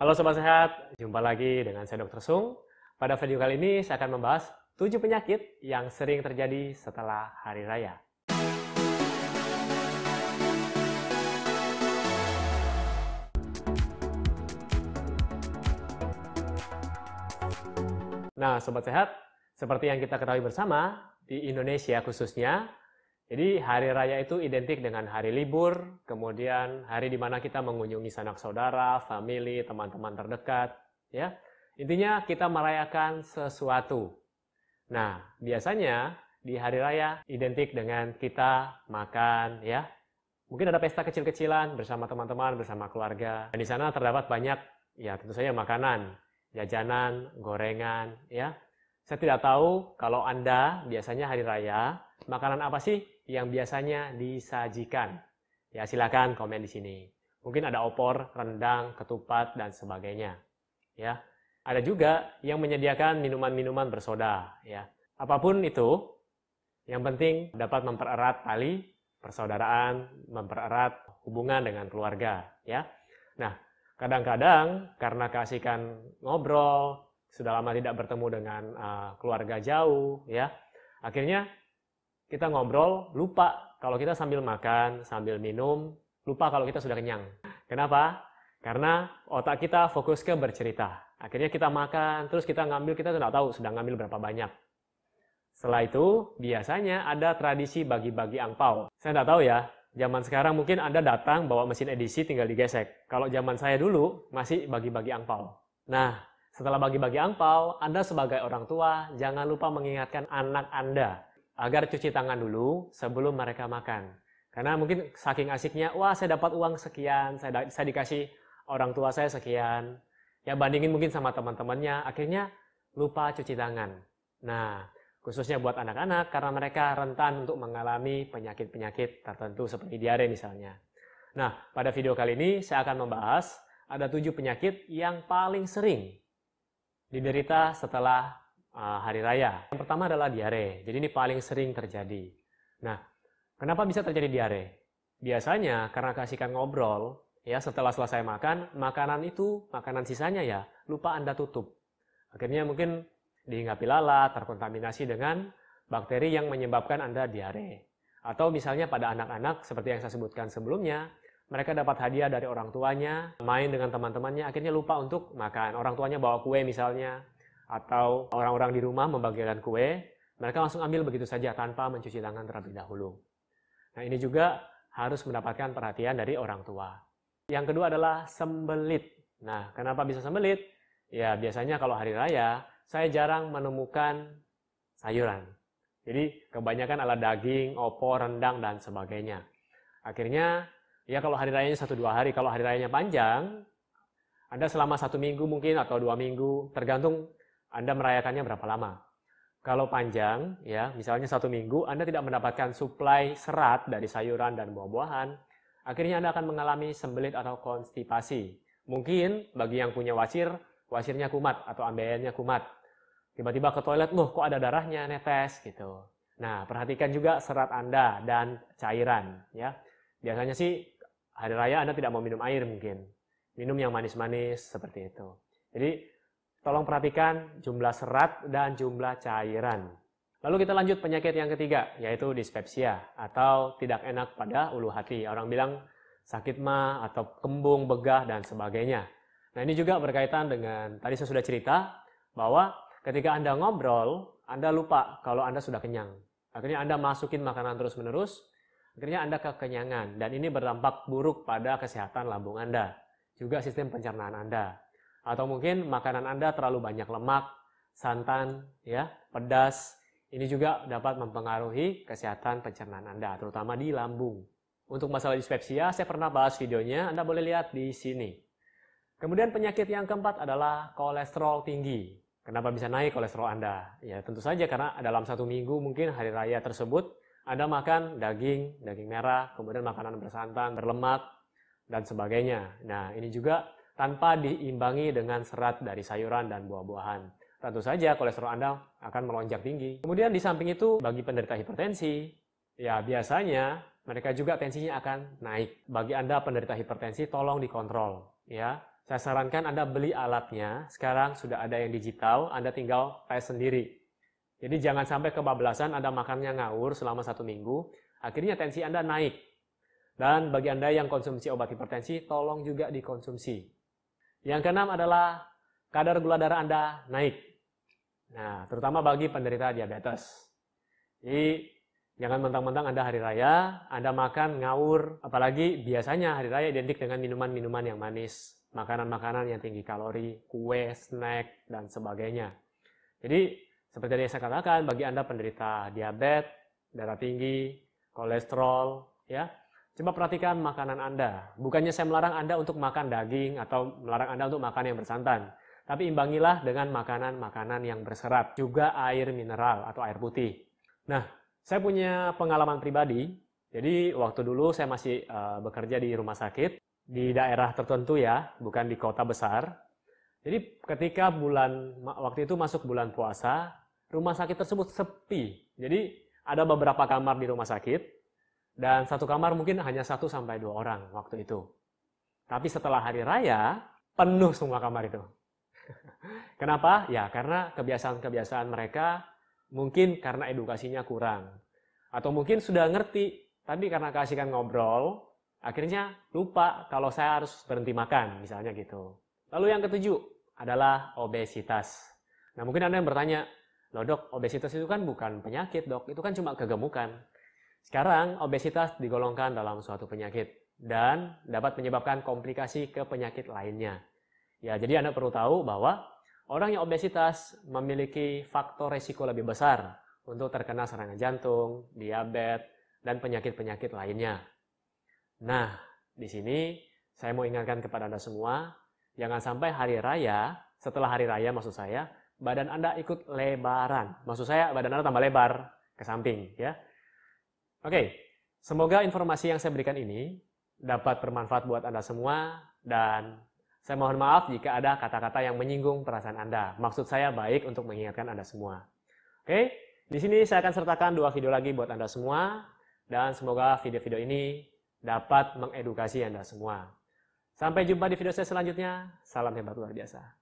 Halo Sobat Sehat, jumpa lagi dengan saya Dr. Sung. Pada video kali ini saya akan membahas 7 penyakit yang sering terjadi setelah hari raya. Nah, Sobat Sehat, seperti yang kita ketahui bersama, di Indonesia khususnya, jadi hari raya itu identik dengan hari libur, kemudian hari di mana kita mengunjungi sanak saudara, family, teman-teman terdekat, ya. Intinya kita merayakan sesuatu. Nah, biasanya di hari raya identik dengan kita makan, ya. Mungkin ada pesta kecil-kecilan bersama teman-teman, bersama keluarga. Dan di sana terdapat banyak, ya tentu saja makanan, jajanan, gorengan, ya. Saya tidak tahu kalau Anda biasanya hari raya, makanan apa sih yang biasanya disajikan? Ya, silakan komen di sini. Mungkin ada opor, rendang, ketupat, dan sebagainya. Ya, ada juga yang menyediakan minuman-minuman bersoda. Ya, apa pun itu, yang penting dapat mempererat tali persaudaraan, mempererat hubungan dengan keluarga. Ya, nah kadang-kadang karena keasikan ngobrol, sudah lama tidak bertemu dengan uh, keluarga jauh, ya, akhirnya kita ngobrol, lupa kalau kita sambil makan, sambil minum, lupa kalau kita sudah kenyang. Kenapa? Karena otak kita fokus ke bercerita. Akhirnya kita makan, terus kita ngambil, kita tidak tahu sedang ngambil berapa banyak. Setelah itu, biasanya ada tradisi bagi-bagi angpau. Saya tidak tahu ya, zaman sekarang mungkin Anda datang bawa mesin edisi tinggal digesek. Kalau zaman saya dulu, masih bagi-bagi angpau. Nah, setelah bagi-bagi angpau, Anda sebagai orang tua jangan lupa mengingatkan anak Anda agar cuci tangan dulu sebelum mereka makan. Karena mungkin saking asiknya, wah saya dapat uang sekian, saya, saya dikasih orang tua saya sekian. Ya bandingin mungkin sama teman-temannya, akhirnya lupa cuci tangan. Nah, khususnya buat anak-anak karena mereka rentan untuk mengalami penyakit-penyakit tertentu seperti diare misalnya. Nah, pada video kali ini saya akan membahas ada tujuh penyakit yang paling sering diderita setelah Ah, hari raya. Yang pertama adalah diare. Jadi ini paling sering terjadi. Nah, kenapa bisa terjadi diare? Biasanya karena kasihkan ngobrol, ya setelah selesai makan, makanan itu, makanan sisanya ya, lupa Anda tutup. Akhirnya mungkin dihinggapi lalat, terkontaminasi dengan bakteri yang menyebabkan Anda diare. Atau misalnya pada anak-anak, seperti yang saya sebutkan sebelumnya, mereka dapat hadiah dari orang tuanya, main dengan teman-temannya, akhirnya lupa untuk makan. Orang tuanya bawa kue misalnya, atau orang-orang di rumah membagikan kue, mereka langsung ambil begitu saja tanpa mencuci tangan terlebih dahulu. Nah, ini juga harus mendapatkan perhatian dari orang tua. Yang kedua adalah sembelit. Nah, kenapa bisa sembelit? Ya, biasanya kalau hari raya, saya jarang menemukan sayuran. Jadi, kebanyakan ala daging, opor, rendang, dan sebagainya. Akhirnya, ya kalau hari rayanya satu dua hari, kalau hari rayanya panjang, Anda selama satu minggu mungkin atau dua minggu, tergantung anda merayakannya berapa lama. Kalau panjang, ya, misalnya satu minggu, Anda tidak mendapatkan suplai serat dari sayuran dan buah-buahan, akhirnya Anda akan mengalami sembelit atau konstipasi. Mungkin bagi yang punya wasir, wasirnya kumat atau ambeien kumat. Tiba-tiba ke toilet, loh kok ada darahnya netes gitu. Nah, perhatikan juga serat Anda dan cairan. ya. Biasanya sih hari raya Anda tidak mau minum air mungkin. Minum yang manis-manis seperti itu. Jadi Tolong perhatikan jumlah serat dan jumlah cairan. Lalu kita lanjut penyakit yang ketiga, yaitu dispepsia atau tidak enak pada ulu hati. Orang bilang sakit mah atau kembung, begah, dan sebagainya. Nah ini juga berkaitan dengan, tadi saya sudah cerita, bahwa ketika Anda ngobrol, Anda lupa kalau Anda sudah kenyang. Akhirnya Anda masukin makanan terus-menerus, akhirnya Anda kekenyangan. Dan ini berdampak buruk pada kesehatan lambung Anda. Juga sistem pencernaan Anda. Atau mungkin makanan Anda terlalu banyak lemak, santan, ya, pedas. Ini juga dapat mempengaruhi kesehatan pencernaan Anda, terutama di lambung. Untuk masalah dispepsia, saya pernah bahas videonya, Anda boleh lihat di sini. Kemudian penyakit yang keempat adalah kolesterol tinggi. Kenapa bisa naik kolesterol Anda? Ya tentu saja karena dalam satu minggu mungkin hari raya tersebut Anda makan daging, daging merah, kemudian makanan bersantan, berlemak, dan sebagainya. Nah ini juga tanpa diimbangi dengan serat dari sayuran dan buah-buahan. Tentu saja kolesterol Anda akan melonjak tinggi. Kemudian di samping itu bagi penderita hipertensi, ya biasanya mereka juga tensinya akan naik. Bagi Anda penderita hipertensi tolong dikontrol ya. saya sarankan Anda beli alatnya. Sekarang sudah ada yang digital, Anda tinggal tes sendiri. Jadi jangan sampai kebablasan Anda makannya ngawur selama satu minggu, akhirnya tensi Anda naik. Dan bagi Anda yang konsumsi obat hipertensi, tolong juga dikonsumsi. Yang keenam adalah kadar gula darah Anda naik. Nah, terutama bagi penderita diabetes. Jadi, jangan mentang-mentang Anda hari raya, Anda makan ngawur, apalagi biasanya hari raya identik dengan minuman-minuman yang manis makanan-makanan yang tinggi kalori, kue, snack, dan sebagainya. Jadi, seperti yang saya katakan, bagi Anda penderita diabetes, darah tinggi, kolesterol, ya, coba perhatikan makanan Anda. Bukannya saya melarang Anda untuk makan daging atau melarang Anda untuk makan yang bersantan. Tapi imbangilah dengan makanan-makanan yang berserat, juga air mineral atau air putih. Nah, saya punya pengalaman pribadi. Jadi waktu dulu saya masih uh, bekerja di rumah sakit, di daerah tertentu ya, bukan di kota besar. Jadi ketika bulan waktu itu masuk bulan puasa, rumah sakit tersebut sepi. Jadi ada beberapa kamar di rumah sakit dan satu kamar mungkin hanya satu sampai dua orang waktu itu. Tapi setelah hari raya penuh semua kamar itu. Kenapa? Ya karena kebiasaan-kebiasaan mereka mungkin karena edukasinya kurang. Atau mungkin sudah ngerti, tapi karena kasihkan ngobrol, Akhirnya lupa kalau saya harus berhenti makan, misalnya gitu. Lalu yang ketujuh adalah obesitas. Nah mungkin Anda yang bertanya, loh dok, obesitas itu kan bukan penyakit dok, itu kan cuma kegemukan. Sekarang obesitas digolongkan dalam suatu penyakit dan dapat menyebabkan komplikasi ke penyakit lainnya. Ya, jadi Anda perlu tahu bahwa orang yang obesitas memiliki faktor resiko lebih besar untuk terkena serangan jantung, diabetes, dan penyakit-penyakit lainnya. Nah, di sini saya mau ingatkan kepada Anda semua, jangan sampai hari raya, setelah hari raya maksud saya, badan Anda ikut lebaran. Maksud saya badan Anda tambah lebar ke samping, ya. Oke, semoga informasi yang saya berikan ini dapat bermanfaat buat Anda semua dan saya mohon maaf jika ada kata-kata yang menyinggung perasaan Anda. Maksud saya baik untuk mengingatkan Anda semua. Oke, di sini saya akan sertakan dua video lagi buat Anda semua dan semoga video-video ini dapat mengedukasi Anda semua. Sampai jumpa di video saya selanjutnya. Salam hebat luar biasa.